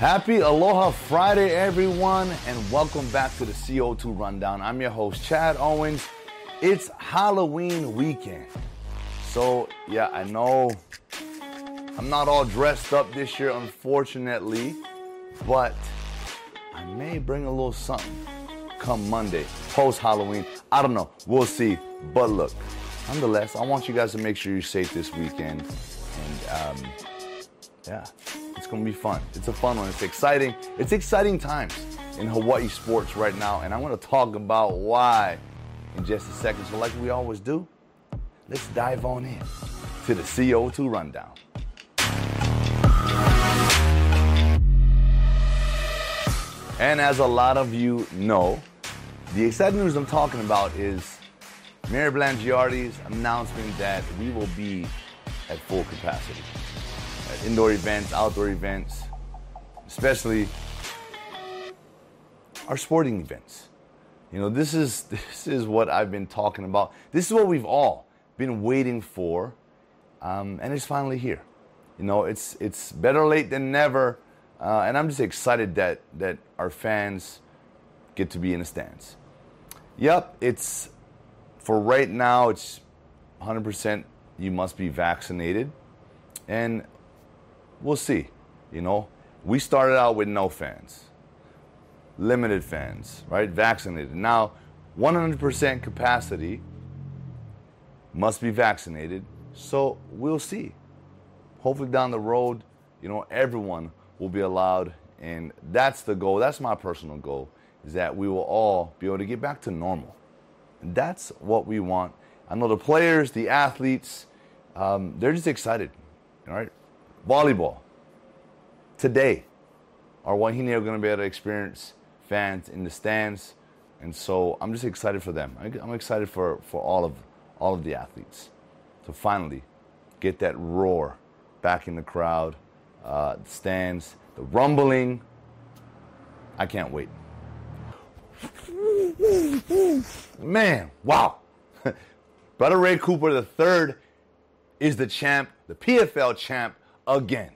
Happy Aloha Friday, everyone, and welcome back to the CO2 Rundown. I'm your host, Chad Owens. It's Halloween weekend. So, yeah, I know I'm not all dressed up this year, unfortunately, but I may bring a little something come Monday, post Halloween. I don't know. We'll see. But look, nonetheless, I want you guys to make sure you're safe this weekend. And um, yeah, it's gonna be fun. It's a fun one. It's exciting. It's exciting times in Hawaii sports right now, and I'm gonna talk about why in just a second. So, like we always do, let's dive on in to the CO2 rundown. And as a lot of you know, the exciting news I'm talking about is Mayor Blangiardi's announcement that we will be at full capacity. Indoor events, outdoor events, especially our sporting events. You know, this is this is what I've been talking about. This is what we've all been waiting for, um, and it's finally here. You know, it's it's better late than never, uh, and I'm just excited that that our fans get to be in the stands. Yep, it's for right now. It's 100%. You must be vaccinated, and we'll see. You know, we started out with no fans, limited fans, right? Vaccinated. Now, 100% capacity must be vaccinated. So we'll see. Hopefully, down the road, you know, everyone will be allowed, and that's the goal. That's my personal goal is that we will all be able to get back to normal. And that's what we want. I know the players, the athletes, um, they're just excited. All right, volleyball today, our Wahine are going to be able to experience fans in the stands, and so I'm just excited for them. I'm excited for, for all of all of the athletes to finally get that roar back in the crowd, uh, the stands, the rumbling. I can't wait. Man, wow. Brother Ray Cooper III is the champ, the PFL champ again.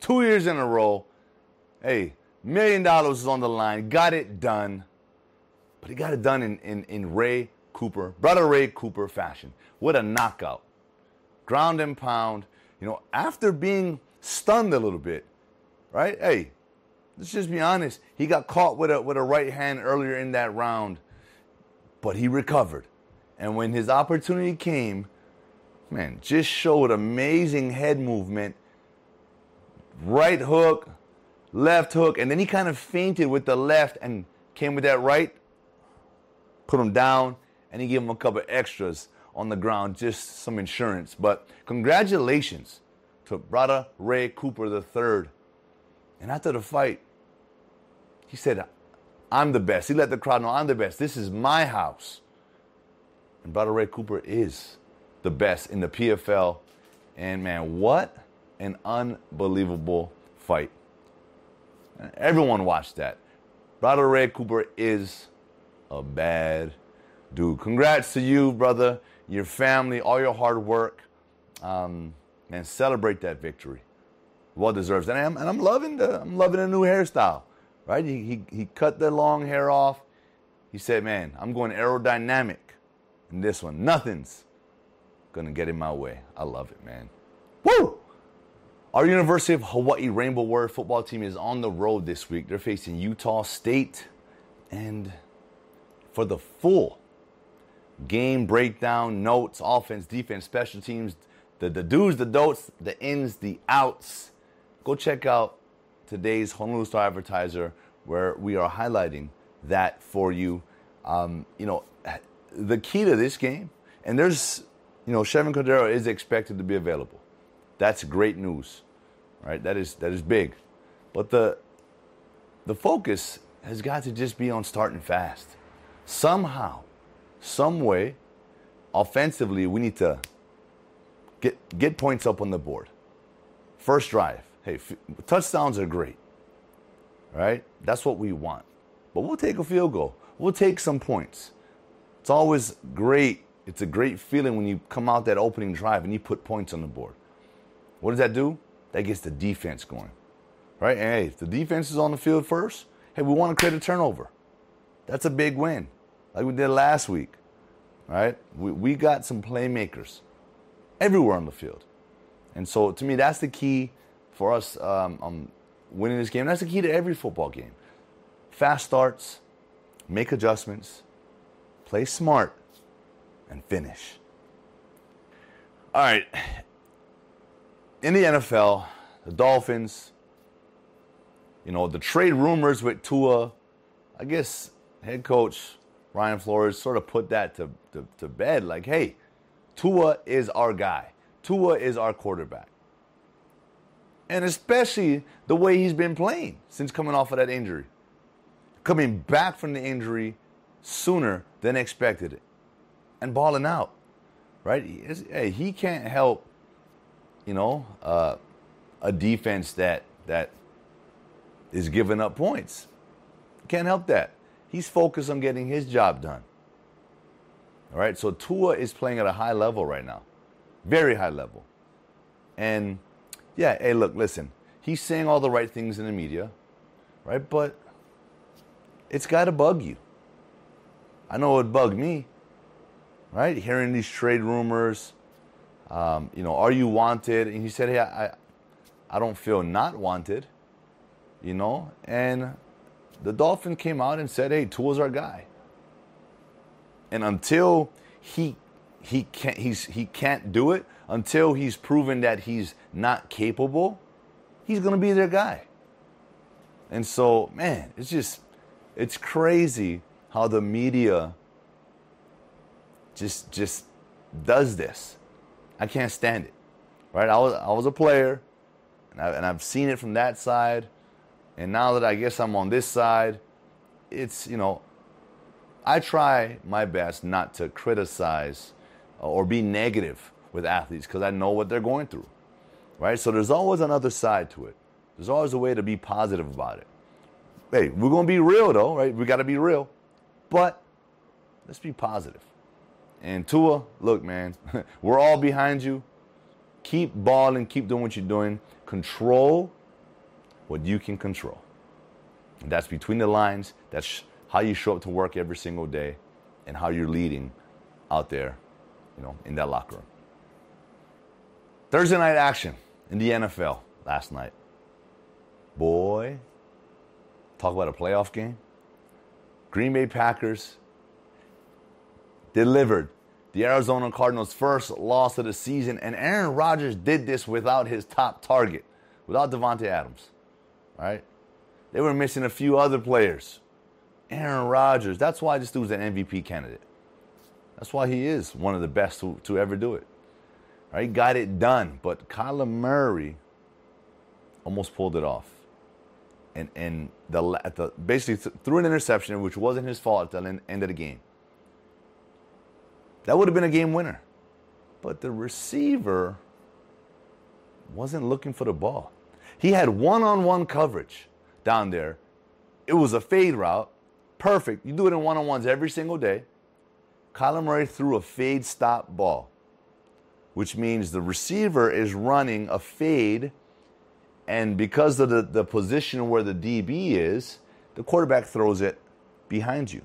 Two years in a row. Hey, million dollars is on the line. Got it done. But he got it done in, in, in Ray Cooper, Brother Ray Cooper fashion. What a knockout. Ground and pound. You know, after being stunned a little bit, right? Hey, let's just be honest. He got caught with a with a right hand earlier in that round, but he recovered. And when his opportunity came, man, just showed amazing head movement. Right hook, left hook, and then he kind of feinted with the left and came with that right, put him down, and he gave him a couple extras on the ground, just some insurance. But congratulations to brother Ray Cooper III. And after the fight, he said, I'm the best. He let the crowd know I'm the best. This is my house. And Brother Ray Cooper is the best in the PFL. And man, what an unbelievable fight. Everyone watched that. Brother Ray Cooper is a bad dude. Congrats to you, brother, your family, all your hard work. Um, man, celebrate that victory. Well deserves. And I'm, and I'm loving the I'm loving the new hairstyle right? He, he, he cut the long hair off. He said, man, I'm going aerodynamic in this one. Nothing's to get in my way. I love it, man. Woo! Our University of Hawaii Rainbow Warrior football team is on the road this week. They're facing Utah State. And for the full game breakdown, notes, offense, defense, special teams, the, the do's, the don'ts, the ins, the outs, go check out today's Honolulu Star Advertiser, where we are highlighting that for you. Um, you know, the key to this game, and there's, you know, Chevan Cordeiro is expected to be available. That's great news, right? That is that is big, but the the focus has got to just be on starting fast. Somehow, some way, offensively, we need to get get points up on the board. First drive, Hey, f- touchdowns are great, right? That's what we want. But we'll take a field goal. We'll take some points. It's always great. It's a great feeling when you come out that opening drive and you put points on the board. What does that do? That gets the defense going, right? And hey, if the defense is on the field first, hey, we want to create a turnover. That's a big win, like we did last week, right? We, we got some playmakers everywhere on the field. And so to me, that's the key for us um, um, winning this game. That's the key to every football game. Fast starts, make adjustments, play smart, and finish. All right. In the NFL, the Dolphins, you know, the trade rumors with Tua, I guess head coach Brian Flores sort of put that to, to, to bed like, hey, Tua is our guy. Tua is our quarterback. And especially the way he's been playing since coming off of that injury. Coming back from the injury sooner than expected and balling out. Right? Hey, he can't help, you know, uh, a defense that that is giving up points. Can't help that. He's focused on getting his job done. All right, so Tua is playing at a high level right now, very high level. And yeah, hey, look, listen, he's saying all the right things in the media, right? But it's got to bug you. I know it bugged me, right? Hearing these trade rumors, um, you know, are you wanted? And he said, hey, I, I don't feel not wanted, you know? And the Dolphin came out and said, hey, Tua's our guy. And until he he can't he's he can't do it, until he's proven that he's not capable, he's gonna be their guy. And so, man, it's just it's crazy how the media just just does this. I can't stand it. Right? I was I was a player, and, I, and I've seen it from that side, and now that I guess I'm on this side, it's you know I try my best not to criticize uh, or be negative with athletes because I know what they're going through, right? So there's always another side to it. There's always a way to be positive about it. Hey, we're going to be real though, right? We got to be real. But let's be positive. And Tua, look, man, we're all behind you. Keep balling, keep doing what you're doing. Control what you can control. That's between the lines. That's how you show up to work every single day and how you're leading out there, you know, in that locker room. Thursday night action in the NFL last night. Boy, talk about a playoff game. Green Bay Packers delivered the Arizona Cardinals' first loss of the season, and Aaron Rodgers did this without his top target, without Davante Adams. Right? They were missing a few other players. Aaron Rodgers. That's why this dude's an MVP candidate. That's why he is one of the best to, to ever do it. Right? Got it done. But Kyler Murray almost pulled it off. And and the the basically th- threw an interception, which wasn't his fault at the end of the game. That would have been a game winner. But the receiver wasn't looking for the ball. He had one-on-one coverage down there. It was a fade route perfect. You do it in one on ones every single day. Kyler Murray threw a fade stop ball, which means the receiver is running a fade, and because of the, the position where the DB is, the quarterback throws it behind you.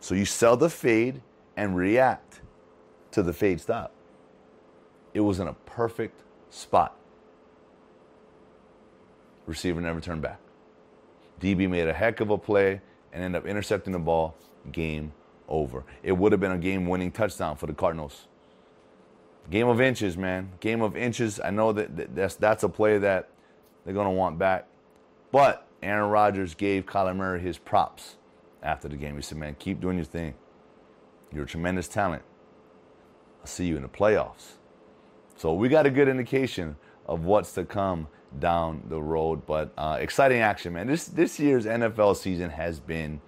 So you sell the fade and react to the fade stop. It was in a perfect spot. Receiver never turned back. DB made a heck of a play and ended up intercepting the ball, game over. It would have been a game winning touchdown for the Cardinals. Game of inches, man. Game of inches. I know that that's, that's a play that they're going to want back. But Aaron Rodgers gave Kyler Murray his props after the game. He said, man, keep doing your thing. You're a tremendous talent. I'll see you in the playoffs. So we got a good indication of what's to come down the road. But uh, exciting action, man. This this year's NFL season has been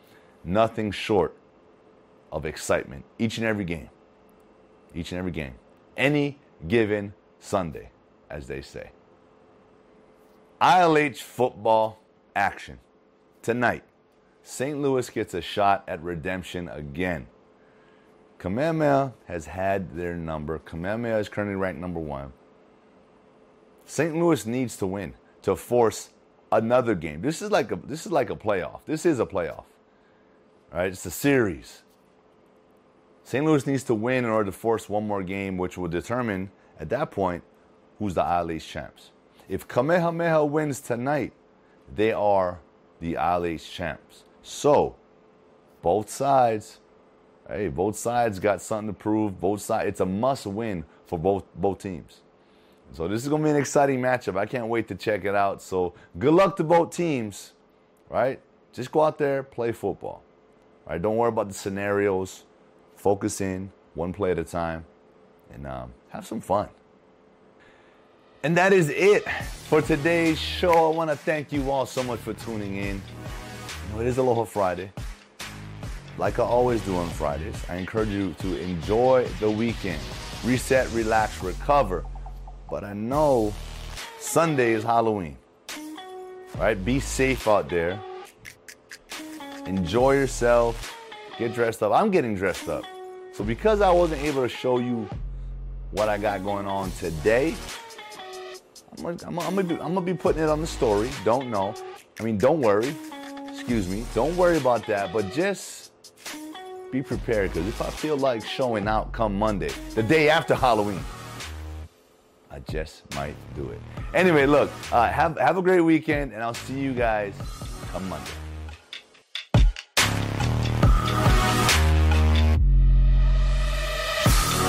nothing short of excitement. Each and every game, each and every game, any given Sunday, as they say. ILH football action tonight. St. Louis gets a shot at redemption again. Kamehameha has had their number. Kamehameha is currently ranked number one. St. Louis needs to win to force another game. This is like a this is like a playoff. This is a playoff. Right, it's a series. St. Louis needs to win in order to force one more game, which will determine at that point who's the IL champs. If Kamehameha wins tonight, they are the IL champs. So, both sides, hey, both sides got something to prove. Both sides, it's a must win for both both teams. So this is gonna be an exciting matchup. I can't wait to check it out. So good luck to both teams, right? Just go out there, play football. Right? Don't worry about the scenarios. Focus in, one play at a time, and um, have some fun. And that is it for today's show. I want to thank you all so much for tuning in. You know, it is Aloha Friday. Like I always do on Fridays, I encourage you to enjoy the weekend. Reset, relax, recover. But I know Sunday is Halloween. Right? Be safe out there. Enjoy yourself. Get dressed up. I'm getting dressed up. So because I wasn't able to show you what I got going on today, I'm gonna, I'm, gonna be, I'm gonna be putting it on the story. Don't know. I mean, don't worry. Excuse me. Don't worry about that. But just be prepared because if I feel like showing out come Monday, the day after Halloween, I just might do it. Anyway, look, uh, have have a great weekend, and I'll see you guys come Monday.